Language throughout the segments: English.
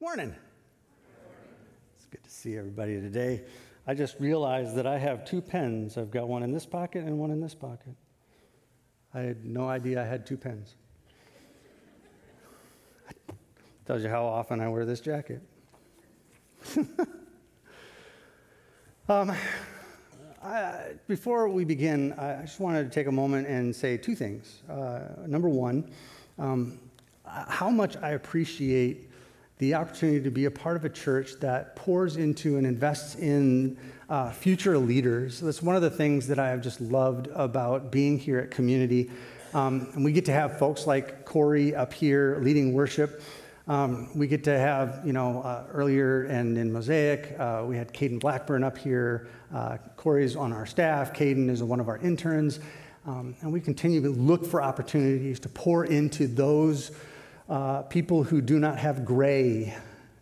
Morning. It's good to see everybody today. I just realized that I have two pens. I've got one in this pocket and one in this pocket. I had no idea I had two pens. Tells you how often I wear this jacket. um, I, before we begin, I just wanted to take a moment and say two things. Uh, number one, um, how much I appreciate the opportunity to be a part of a church that pours into and invests in uh, future leaders. That's one of the things that I have just loved about being here at Community. Um, and we get to have folks like Corey up here leading worship. Um, we get to have, you know, uh, earlier and in Mosaic, uh, we had Caden Blackburn up here. Uh, Corey's on our staff. Caden is one of our interns. Um, and we continue to look for opportunities to pour into those uh, people who do not have gray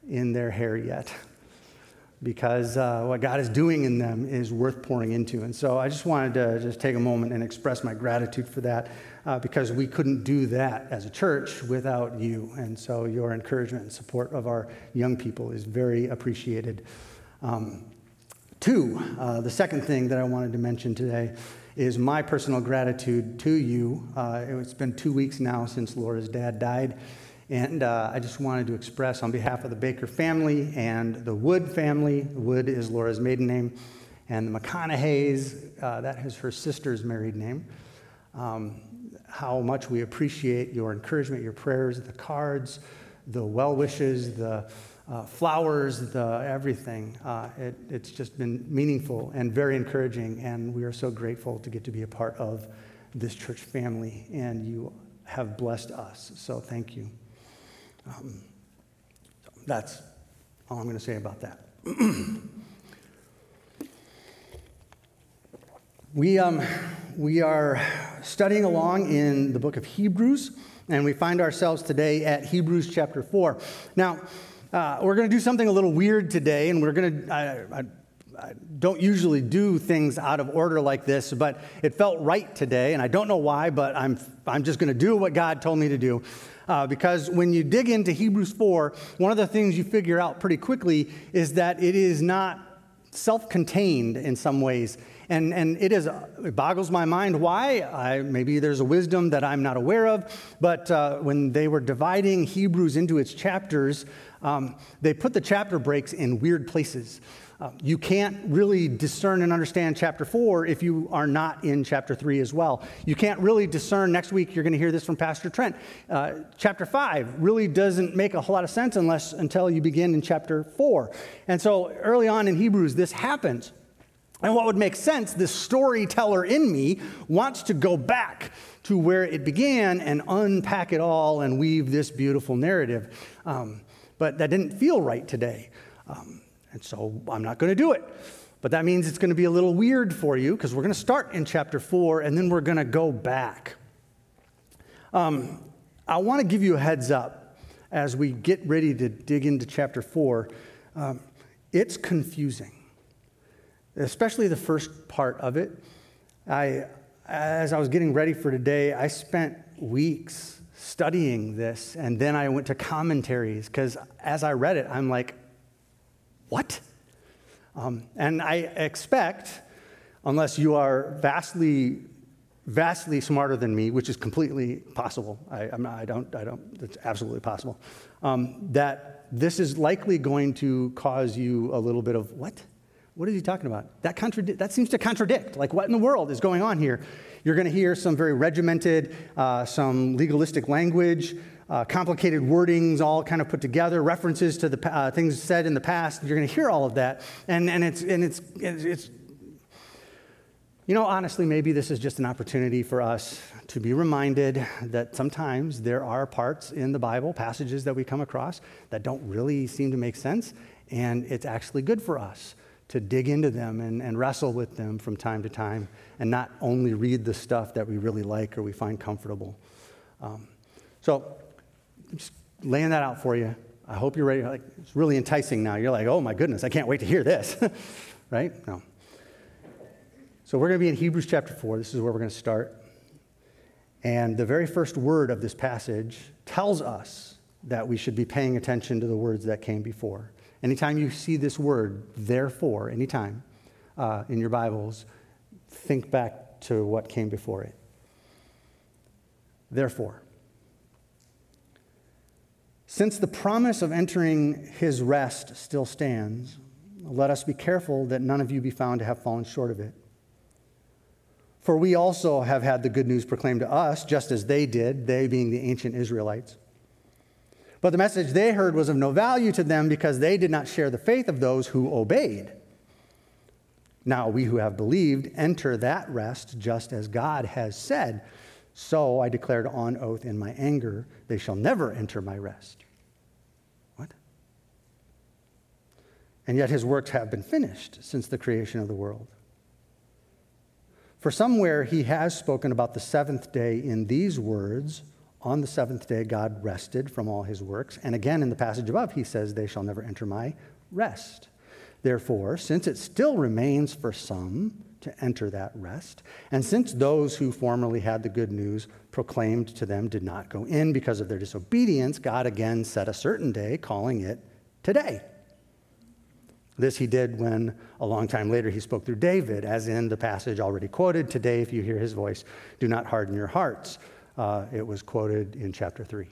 in their hair yet because uh, what God is doing in them is worth pouring into. And so I just wanted to just take a moment and express my gratitude for that uh, because we couldn't do that as a church without you. And so your encouragement and support of our young people is very appreciated. Um, two, uh, the second thing that I wanted to mention today is my personal gratitude to you. Uh, it's been two weeks now since Laura's dad died. And uh, I just wanted to express on behalf of the Baker family and the Wood family, Wood is Laura's maiden name, and the McConaughey's, uh, that is her sister's married name, um, how much we appreciate your encouragement, your prayers, the cards, the well wishes, the uh, flowers, the everything. Uh, it, it's just been meaningful and very encouraging, and we are so grateful to get to be a part of this church family, and you have blessed us. So thank you. Um, that's all I'm going to say about that. we, um, we are studying along in the book of Hebrews, and we find ourselves today at Hebrews chapter 4. Now, uh, we're going to do something a little weird today, and we're going to. I, I, I don't usually do things out of order like this, but it felt right today, and I don't know why, but I'm, I'm just going to do what God told me to do. Uh, because when you dig into Hebrews 4, one of the things you figure out pretty quickly is that it is not self contained in some ways. And, and it, is, it boggles my mind why. I, maybe there's a wisdom that I'm not aware of. But uh, when they were dividing Hebrews into its chapters, um, they put the chapter breaks in weird places. Uh, you can't really discern and understand chapter 4 if you are not in chapter 3 as well. You can't really discern, next week you're going to hear this from Pastor Trent. Uh, chapter 5 really doesn't make a whole lot of sense unless until you begin in chapter 4. And so early on in Hebrews, this happens. And what would make sense, the storyteller in me wants to go back to where it began and unpack it all and weave this beautiful narrative. Um, but that didn't feel right today. Um, and so I'm not going to do it. But that means it's going to be a little weird for you because we're going to start in chapter 4 and then we're going to go back. Um, I want to give you a heads up as we get ready to dig into chapter 4. Um, it's confusing, especially the first part of it. I, as I was getting ready for today, I spent weeks studying this and then I went to commentaries because as I read it, I'm like, what? Um, and I expect, unless you are vastly, vastly smarter than me, which is completely possible, I, not, I don't, I don't, it's absolutely possible, um, that this is likely going to cause you a little bit of, what? What is he talking about? That, contradi- that seems to contradict. Like, what in the world is going on here? You're going to hear some very regimented, uh, some legalistic language, uh, complicated wordings all kind of put together, references to the uh, things said in the past. You're going to hear all of that. And, and, it's, and it's, it's, you know, honestly, maybe this is just an opportunity for us to be reminded that sometimes there are parts in the Bible, passages that we come across, that don't really seem to make sense. And it's actually good for us to dig into them and, and wrestle with them from time to time and not only read the stuff that we really like or we find comfortable. Um, so just laying that out for you. I hope you're ready. Like, it's really enticing now. You're like, oh my goodness, I can't wait to hear this. right? No. So we're going to be in Hebrews chapter 4. This is where we're going to start. And the very first word of this passage tells us that we should be paying attention to the words that came before. Anytime you see this word, therefore, anytime uh, in your Bibles, think back to what came before it. Therefore, since the promise of entering his rest still stands, let us be careful that none of you be found to have fallen short of it. For we also have had the good news proclaimed to us, just as they did, they being the ancient Israelites. But the message they heard was of no value to them because they did not share the faith of those who obeyed. Now we who have believed enter that rest just as God has said. So I declared on oath in my anger, they shall never enter my rest. What? And yet his works have been finished since the creation of the world. For somewhere he has spoken about the seventh day in these words On the seventh day, God rested from all his works. And again, in the passage above, he says, They shall never enter my rest. Therefore, since it still remains for some to enter that rest, and since those who formerly had the good news proclaimed to them did not go in because of their disobedience, God again set a certain day, calling it today. This he did when, a long time later, he spoke through David, as in the passage already quoted Today, if you hear his voice, do not harden your hearts. Uh, it was quoted in chapter 3.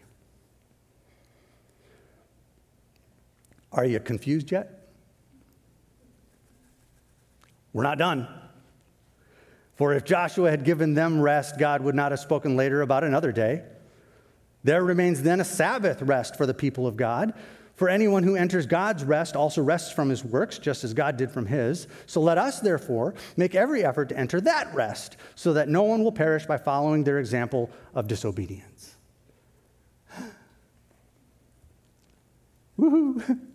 Are you confused yet? We're not done. For if Joshua had given them rest, God would not have spoken later about another day. There remains then a Sabbath rest for the people of God. For anyone who enters God's rest also rests from his works, just as God did from his. So let us, therefore, make every effort to enter that rest, so that no one will perish by following their example of disobedience. Woohoo!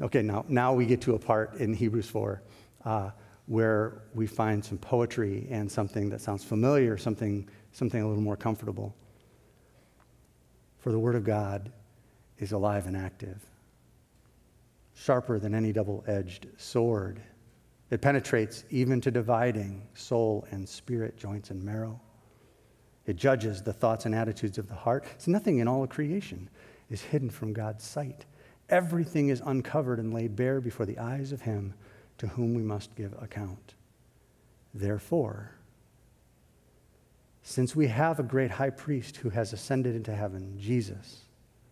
Okay, now, now we get to a part in Hebrews 4 uh, where we find some poetry and something that sounds familiar, something, something a little more comfortable. For the Word of God is alive and active, sharper than any double edged sword. It penetrates even to dividing soul and spirit, joints and marrow. It judges the thoughts and attitudes of the heart. So nothing in all of creation is hidden from God's sight. Everything is uncovered and laid bare before the eyes of Him to whom we must give account. Therefore, since we have a great high priest who has ascended into heaven, Jesus,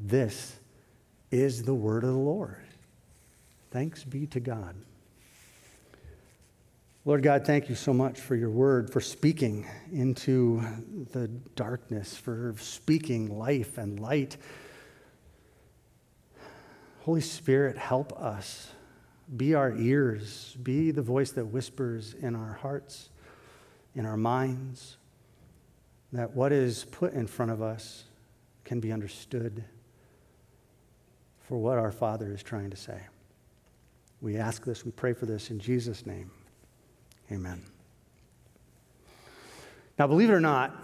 This is the word of the Lord. Thanks be to God. Lord God, thank you so much for your word, for speaking into the darkness, for speaking life and light. Holy Spirit, help us be our ears, be the voice that whispers in our hearts, in our minds, that what is put in front of us can be understood for what our Father is trying to say. We ask this, we pray for this in Jesus' name. Amen. Now, believe it or not,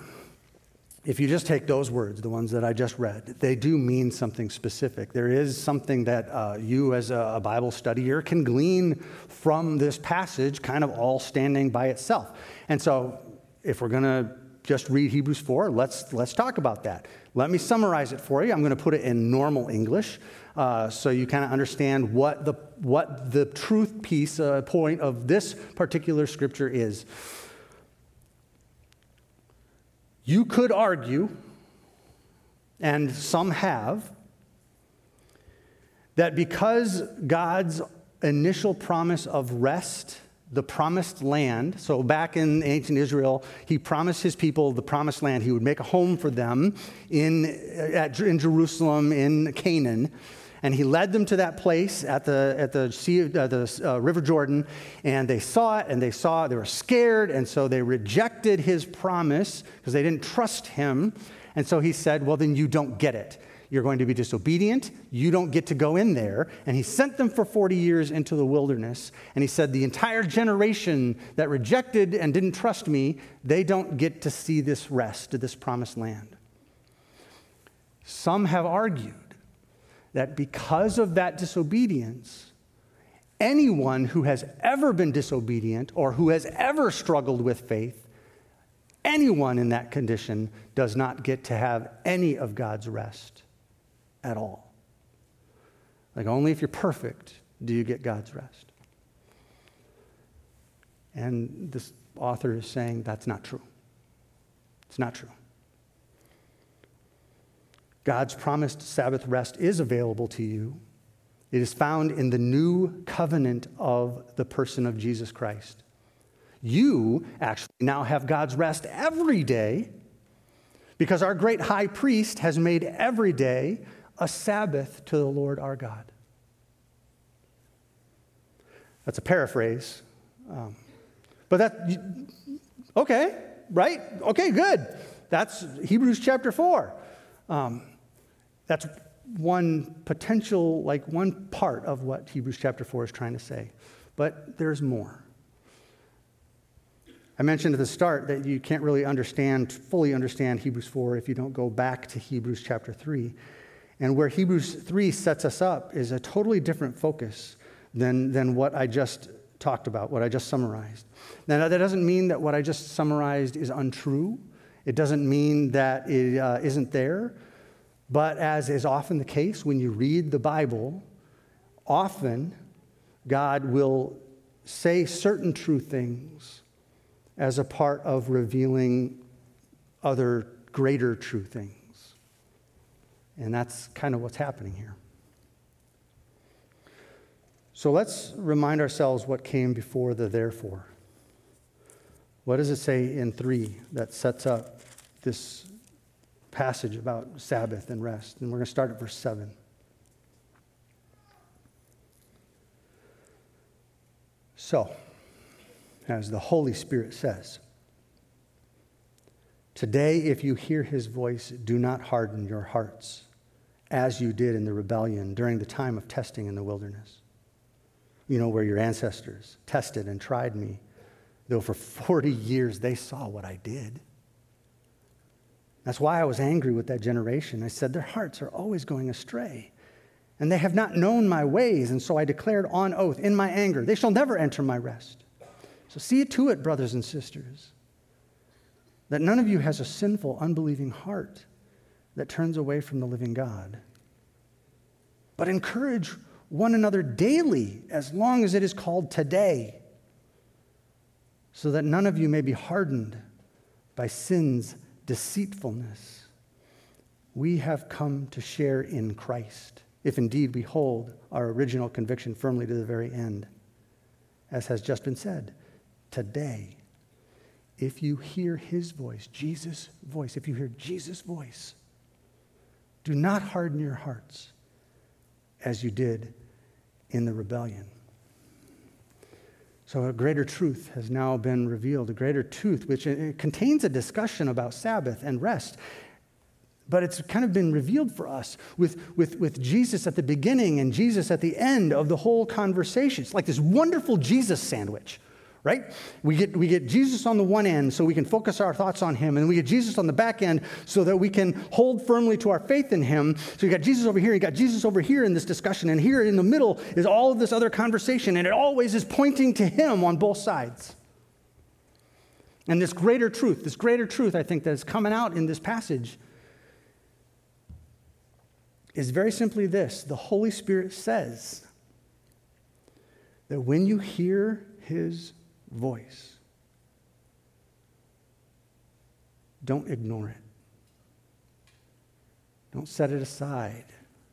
if you just take those words, the ones that I just read, they do mean something specific. There is something that uh, you, as a, a Bible studier, can glean from this passage, kind of all standing by itself. And so, if we're going to just read Hebrews 4, let's, let's talk about that. Let me summarize it for you. I'm going to put it in normal English uh, so you kind of understand what the, what the truth piece, uh, point of this particular scripture is. You could argue, and some have, that because God's initial promise of rest, the promised land, so back in ancient Israel, he promised his people the promised land. He would make a home for them in, at, in Jerusalem, in Canaan and he led them to that place at the, at the, sea, uh, the uh, River Jordan, and they saw it, and they saw it, they were scared, and so they rejected his promise because they didn't trust him. And so he said, Well, then you don't get it. You're going to be disobedient. You don't get to go in there. And he sent them for 40 years into the wilderness. And he said, The entire generation that rejected and didn't trust me, they don't get to see this rest, this promised land. Some have argued that because of that disobedience, anyone who has ever been disobedient or who has ever struggled with faith, anyone in that condition does not get to have any of God's rest at all. Like, only if you're perfect do you get God's rest. And this author is saying that's not true. It's not true. God's promised Sabbath rest is available to you. It is found in the new covenant of the person of Jesus Christ. You actually now have God's rest every day because our great high priest has made every day a Sabbath to the Lord our God. That's a paraphrase. Um, but that, okay, right? Okay, good. That's Hebrews chapter 4. Um, that's one potential, like one part of what Hebrews chapter 4 is trying to say. But there's more. I mentioned at the start that you can't really understand, fully understand Hebrews 4 if you don't go back to Hebrews chapter 3. And where Hebrews 3 sets us up is a totally different focus than, than what I just talked about, what I just summarized. Now, that doesn't mean that what I just summarized is untrue. It doesn't mean that it uh, not there. But as is often the case when you read the Bible, often God will say certain true things as a part of revealing other greater true things. And that's kind of what's happening here. So let's remind ourselves what came before the therefore. What does it say in 3 that sets up this passage about Sabbath and rest? And we're going to start at verse 7. So, as the Holy Spirit says, Today, if you hear his voice, do not harden your hearts as you did in the rebellion during the time of testing in the wilderness. You know, where your ancestors tested and tried me, though for 40 years they saw what I did. That's why I was angry with that generation. I said, Their hearts are always going astray, and they have not known my ways. And so I declared on oath in my anger, They shall never enter my rest. So see to it, brothers and sisters, that none of you has a sinful, unbelieving heart that turns away from the living God. But encourage one another daily, as long as it is called today, so that none of you may be hardened by sin's deceitfulness. We have come to share in Christ, if indeed we hold our original conviction firmly to the very end. As has just been said, today, if you hear his voice, Jesus' voice, if you hear Jesus' voice, do not harden your hearts as you did in the rebellion. So, a greater truth has now been revealed, a greater truth, which contains a discussion about Sabbath and rest. But it's kind of been revealed for us with, with, with Jesus at the beginning and Jesus at the end of the whole conversation. It's like this wonderful Jesus sandwich right? We get, we get Jesus on the one end so we can focus our thoughts on him, and we get Jesus on the back end so that we can hold firmly to our faith in him. So you got Jesus over here, you got Jesus over here in this discussion, and here in the middle is all of this other conversation, and it always is pointing to him on both sides. And this greater truth, this greater truth, I think, that is coming out in this passage is very simply this the Holy Spirit says that when you hear his voice. Don't ignore it. Don't set it aside.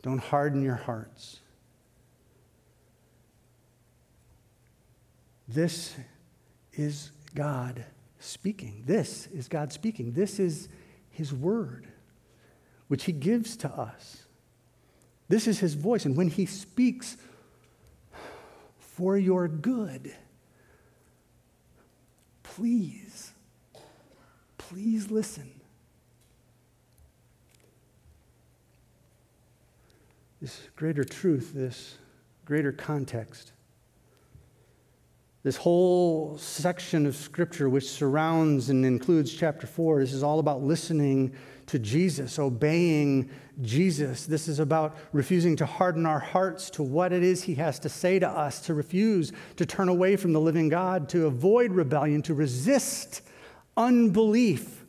Don't harden your hearts. This is God speaking. This is God speaking. This is His word, which He gives to us. This is His voice. And when He speaks for your good, Please, please listen. this greater truth, this greater context. This whole section of Scripture, which surrounds and includes chapter 4, this is all about listening to Jesus, obeying Jesus. This is about refusing to harden our hearts to what it is He has to say to us, to refuse to turn away from the living God, to avoid rebellion, to resist unbelief.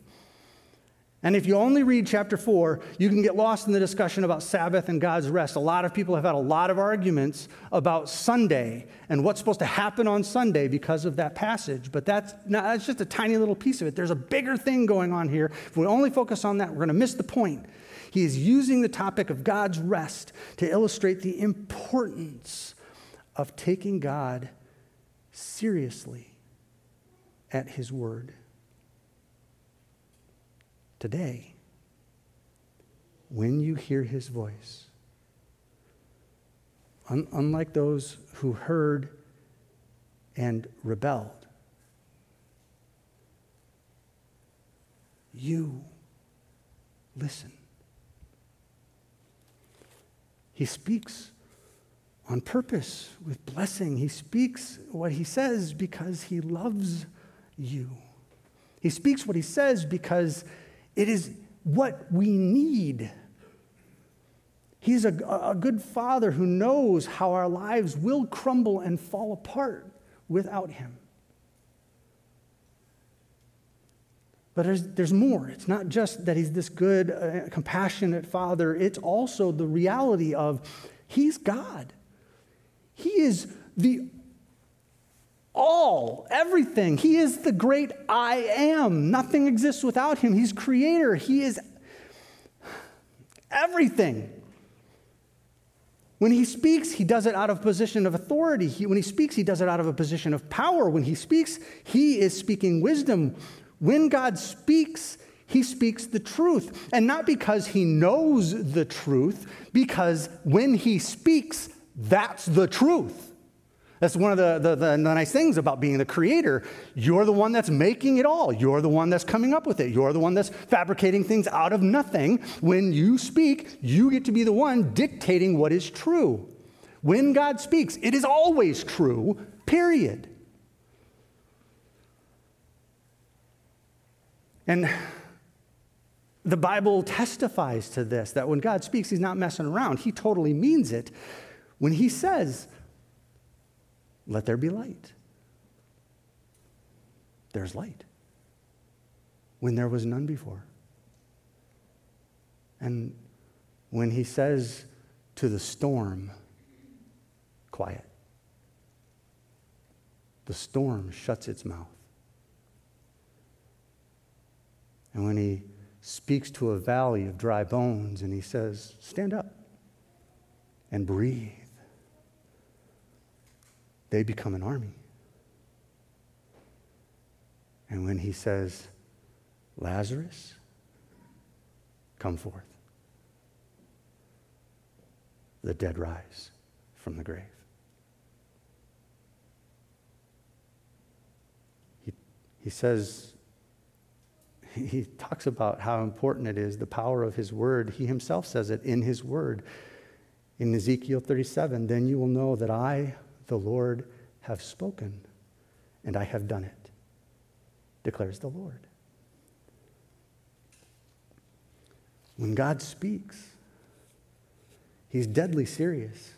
And if you only read chapter 4, you can get lost in the discussion about Sabbath and God's rest. A lot of people have had a lot of arguments about Sunday and what's supposed to happen on Sunday because of that passage. But that's, that's just a tiny little piece of it. There's a bigger thing going on here. If we only focus on that, we're going to miss the point. He is using the topic of God's rest to illustrate the importance of taking God seriously at His word today, when you hear his voice, un- unlike those who heard and rebelled, you listen. He speaks on purpose with blessing. He speaks what he says because he loves you. He speaks what he says because it is what we need. He's a, a good father who knows how our lives will crumble and fall apart without him. But there's, there's more. It's not just that he's this good, uh, compassionate father, it's also the reality of he's God. He is the all, everything. He is the great I am. Nothing exists without him. He's creator. He is everything. When he speaks, he does it out of position of authority. He, when he speaks, he does it out of a position of power. When he speaks, he is speaking wisdom. When God speaks, he speaks the truth. And not because he knows the truth, because when he speaks, that's the truth. That's one of the, the, the, nice things about being the creator. You're the one that's making it all. You're the one that's coming up with it. You're the one that's fabricating things out of nothing. When you speak, you get to be the one dictating what is true. When God speaks, it is always true, period. And the Bible testifies to this that when God speaks, He's not messing around. He totally means it. When He says, let there be light. There's light when there was none before. And when he says to the storm, quiet, the storm shuts its mouth. And when he speaks to a valley of dry bones and he says, Stand up and breathe, they become an army. And when he says, Lazarus, come forth, the dead rise from the grave. He, he says, he talks about how important it is, the power of his word. He himself says it in his word. In Ezekiel 37, then you will know that I the Lord have spoken, and I have done it, declares the Lord. When God speaks, He's deadly serious.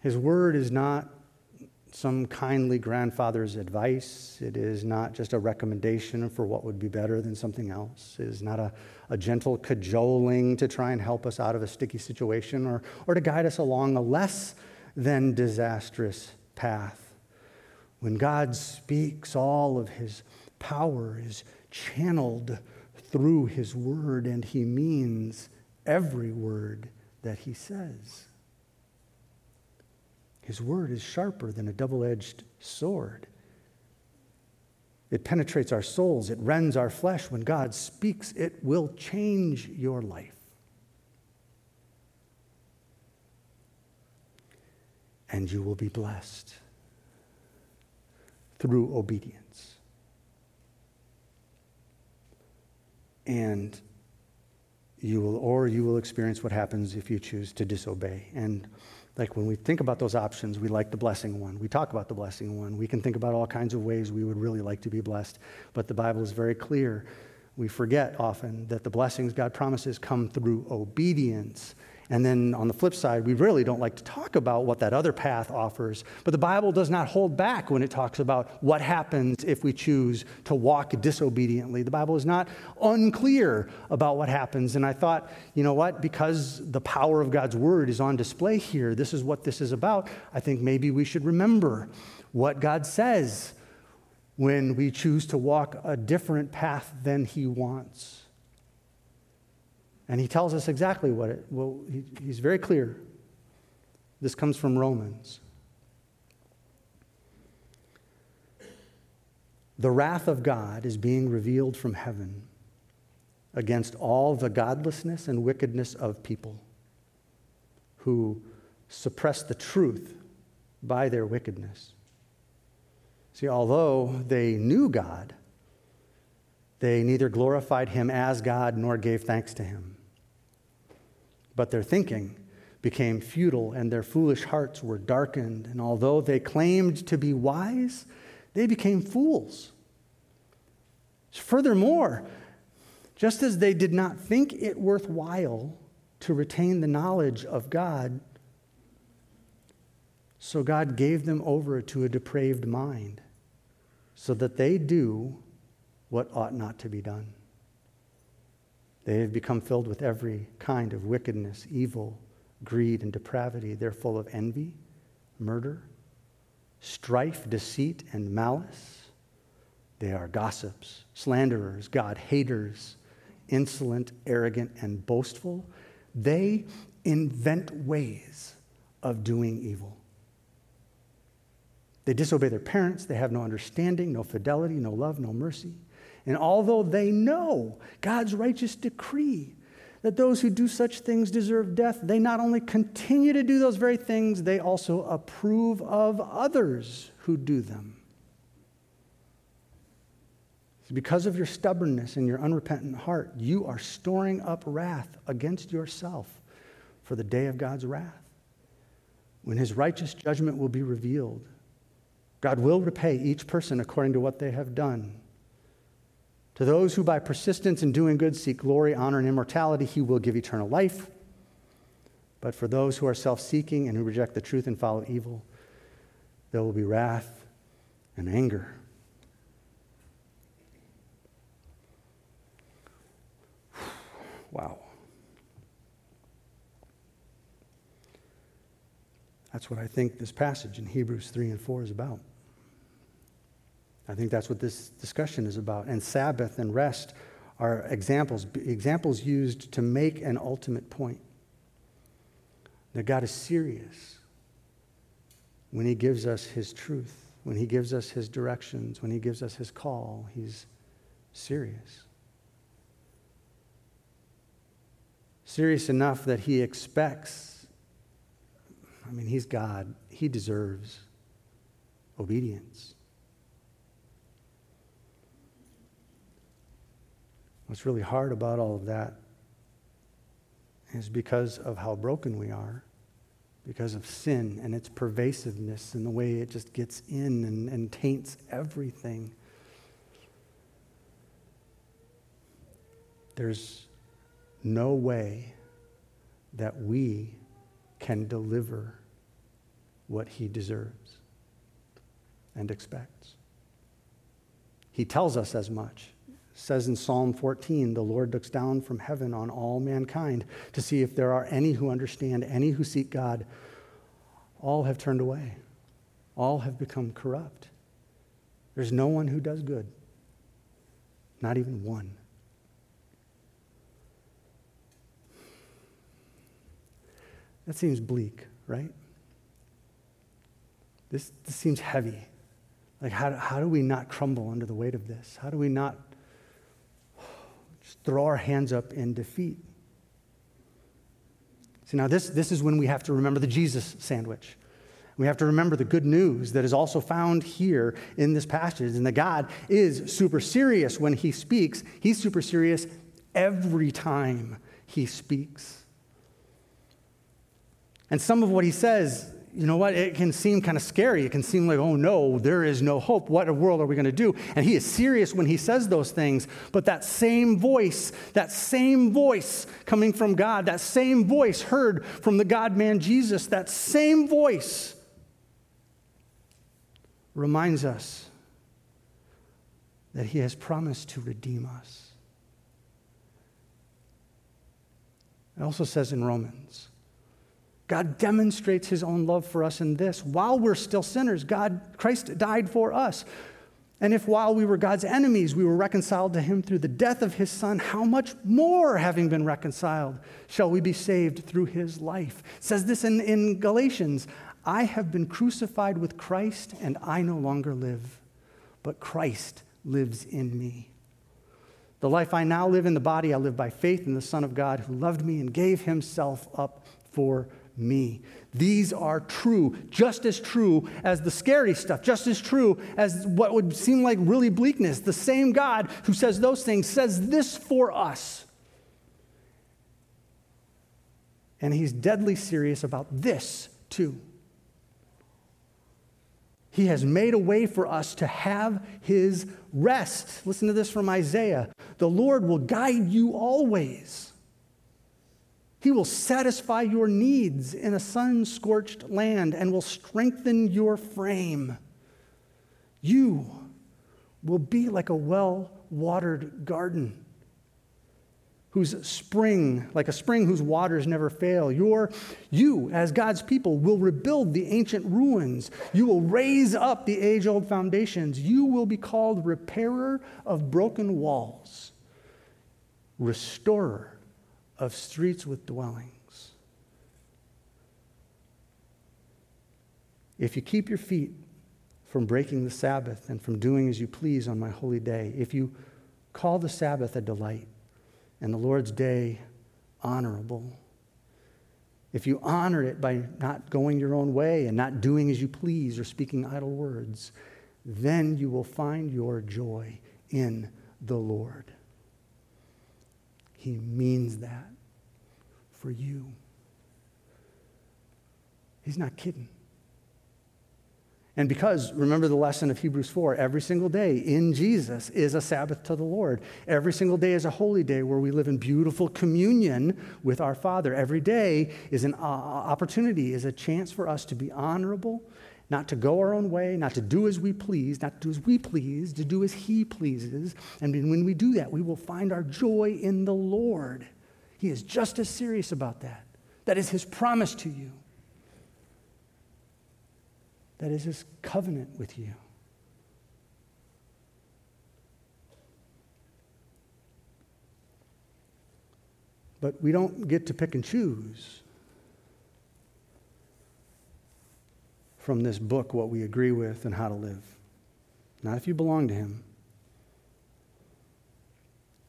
His word is not some kindly grandfather's advice. It is not just a recommendation for what would be better than something else. It is not a, a gentle cajoling to try and help us out of a sticky situation or, or to guide us along a less than disastrous path. When God speaks, all of his power is channeled through his word, and he means every word that he says. His word is sharper than a double edged sword. It penetrates our souls, it rends our flesh. When God speaks, it will change your life. And you will be blessed through obedience. And you will, or you will experience what happens if you choose to disobey. And like when we think about those options, we like the blessing one. We talk about the blessing one. We can think about all kinds of ways we would really like to be blessed. But the Bible is very clear. We forget often that the blessings God promises come through obedience and then on the flip side, we really don't like to talk about what that other path offers. But the Bible does not hold back when it talks about what happens if we choose to walk disobediently. The Bible is not unclear about what happens. And I thought, you know what? Because the power of God's word is on display here, this is what this is about. I think maybe we should remember what God says when we choose to walk a different path than He wants. And he tells us exactly what it, well, he, he's very clear. This comes from Romans. The wrath of God is being revealed from heaven against all the godlessness and wickedness of people who suppress the truth by their wickedness. See, although they knew God, they neither glorified him as God nor gave thanks to him but their thinking became futile and their foolish hearts were darkened. And although they claimed to be wise, they became fools. Furthermore, just as they did not think it worthwhile to retain the knowledge of God, so God gave them over to a depraved mind, so that they do what ought not to be done. They have become filled with every kind of wickedness, evil, greed, and depravity. They're full of envy, murder, strife, deceit, and malice. They are gossips, slanderers, God haters, insolent, arrogant, and boastful. They invent ways of doing evil. They disobey their parents. They have no understanding, no fidelity, no love, no mercy. And although they know God's righteous decree that those who do such things deserve death, they not only continue to do those very things, they also approve of others who do them. Because of your stubbornness and your unrepentant heart, you are storing up wrath against yourself for the day of God's wrath. When his righteous judgment will be revealed, God will repay each person according to what they have done. To those who by persistence in doing good seek glory, honor, and immortality, he will give eternal life. But for those who are self seeking and who reject the truth and follow evil, there will be wrath and anger. Wow. That's what I think this passage in Hebrews 3 and 4 is about. I think that's what this discussion is about. And Sabbath and rest are examples, examples used to make an ultimate point that God is serious when He gives us His truth, when He gives us His directions, when He gives us His call. He's serious. Serious enough that He expects, I mean, He's God, He deserves obedience. What's really hard about all of that is because of how broken we are, because of sin and its pervasiveness and the way it just gets in and, and taints everything. There's no way that we can deliver what he deserves and expects. He tells us as much says in Psalm 14, the Lord looks down from heaven on all mankind to see if there are any who understand, any who seek God. All have turned away, all have become corrupt. There's no one who does good, not even one. That seems bleak, right? This, this seems heavy. Like, how, how do we not crumble under the weight of this? How do we not throw our hands up in defeat. See, now this, this is when we have to remember the Jesus sandwich. We have to remember the good news that is also found here in this passage, and that God is super serious when He speaks. He's super serious every time he speaks. And some of what he says, you know what, it can seem kind of scary. It can seem like, oh no, there is no hope. What a world are we going to do? And he is serious when he says those things. But that same voice, that same voice coming from God, that same voice heard from the God man Jesus, that same voice reminds us that he has promised to redeem us. It also says in Romans, God demonstrates his own love for us in this. While we're still sinners, God, Christ died for us. And if while we were God's enemies, we were reconciled to him through the death of his son, how much more, having been reconciled, shall we be saved through his life? It says this in, in Galatians I have been crucified with Christ, and I no longer live, but Christ lives in me. The life I now live in the body, I live by faith in the Son of God who loved me and gave himself up for me. These are true, just as true as the scary stuff, just as true as what would seem like really bleakness. The same God who says those things says this for us. And he's deadly serious about this too. He has made a way for us to have his rest. Listen to this from Isaiah The Lord will guide you always. He will satisfy your needs in a sun scorched land and will strengthen your frame. You will be like a well watered garden whose spring, like a spring whose waters never fail. Your, you, as God's people, will rebuild the ancient ruins. You will raise up the age old foundations. You will be called repairer of broken walls, restorer of streets with dwellings. If you keep your feet from breaking the Sabbath and from doing as you please on my holy day, if you call the Sabbath a delight and the Lord's day honorable, if you honor it by not going your own way and not doing as you please or speaking idle words, then you will find your joy in the Lord. He means that for you. He's not kidding. And because, remember the lesson of Hebrews 4, every single day in Jesus is a Sabbath to the Lord. Every single day is a holy day where we live in beautiful communion with our Father. Every day is an uh, opportunity, is a chance for us to be honorable, not to go our own way, not to do as we please, not to do as we please, to do as He pleases. And when we do that, we will find our joy in the Lord. He is just as serious about that. That is His promise to you, that is His covenant with you. But we don't get to pick and choose from this book what we agree with and how to live. Not if you belong to Him.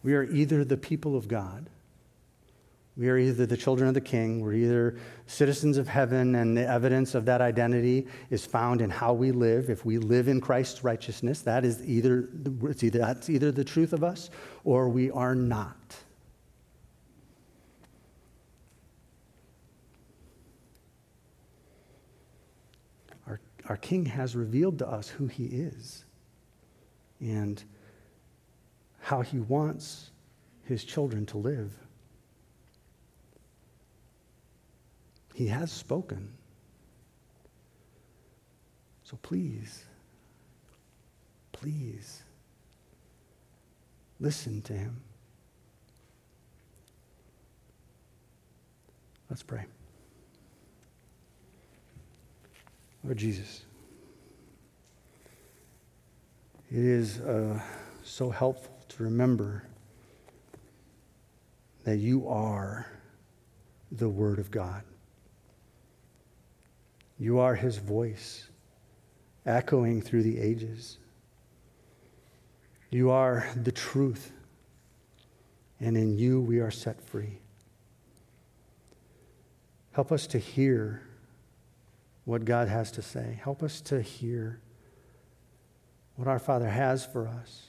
We are either the people of God. We are either the children of the king, we're either citizens of heaven, and the evidence of that identity is found in how we live. If we live in Christ's righteousness, that is either, it's either that's either the truth of us or we are not. Our King has revealed to us who he is and how he wants his children to live. He has spoken. So please, please listen to him. Let's pray. Lord Jesus, it is uh, so helpful to remember that you are the Word of God. You are His voice echoing through the ages. You are the truth, and in you we are set free. Help us to hear what God has to say. Help us to hear what our Father has for us.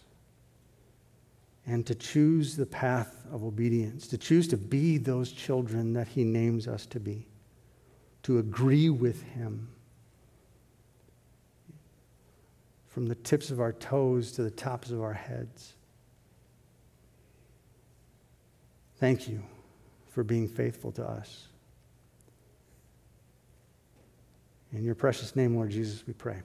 and to choose the path of obedience, to choose to be those children that He names us to be, to agree with Him. From the tips of our toes to the tops of our heads. Thank you for being faithful to us. In your precious name, Lord Jesus, we pray.